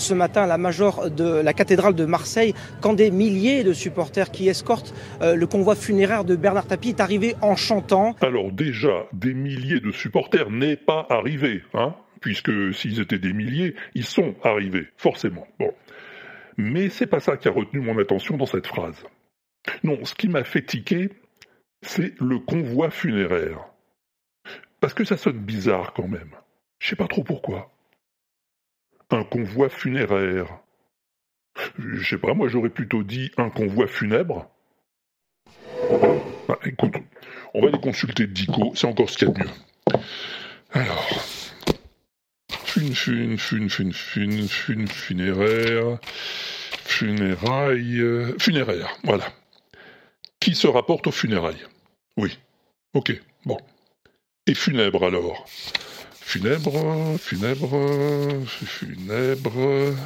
ce matin la major de la cathédrale de Marseille quand des milliers de supporters qui escortent euh, le convoi funéraire de Bernard Tapie est arrivé en chantant. Alors déjà, des milliers de supporters n'est pas arrivé, hein puisque s'ils étaient des milliers, ils sont arrivés, forcément. Bon. Mais c'est pas ça qui a retenu mon attention dans cette phrase. Non, ce qui m'a fait tiquer, c'est le convoi funéraire. Parce que ça sonne bizarre quand même. Je sais pas trop pourquoi. Un convoi funéraire. Je sais pas, moi j'aurais plutôt dit un convoi funèbre. Bah, écoute, on va aller consulter Dico, c'est encore ce qu'il y a de mieux. Alors. Fun, fun, fun, fun, fun, fun, funéraire. Funérailles. Euh, funéraire, voilà. Qui se rapporte aux funérailles? Oui. Ok, bon. Et funèbre alors? Funèbre, funèbre, funèbre.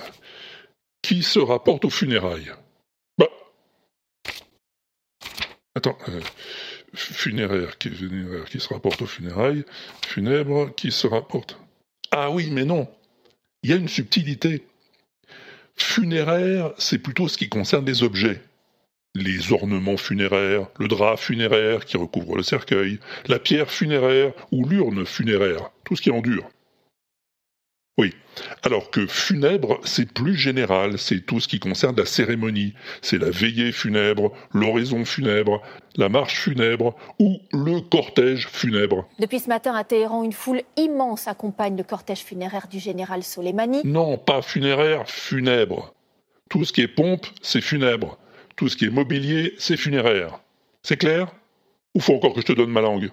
Qui se rapporte aux funérailles? Bah. Attends. Euh, funéraire, qui, funéraire, qui se rapporte aux funérailles. Funèbre, qui se rapporte. Ah oui, mais non. Il y a une subtilité. Funéraire, c'est plutôt ce qui concerne les objets les ornements funéraires, le drap funéraire qui recouvre le cercueil, la pierre funéraire ou l'urne funéraire, tout ce qui en dure. Oui. Alors que funèbre, c'est plus général, c'est tout ce qui concerne la cérémonie. C'est la veillée funèbre, l'oraison funèbre, la marche funèbre ou le cortège funèbre. Depuis ce matin à Téhéran, une foule immense accompagne le cortège funéraire du général Soleimani. Non, pas funéraire, funèbre. Tout ce qui est pompe, c'est funèbre. Tout ce qui est mobilier, c'est funéraire. C'est clair Ou faut encore que je te donne ma langue?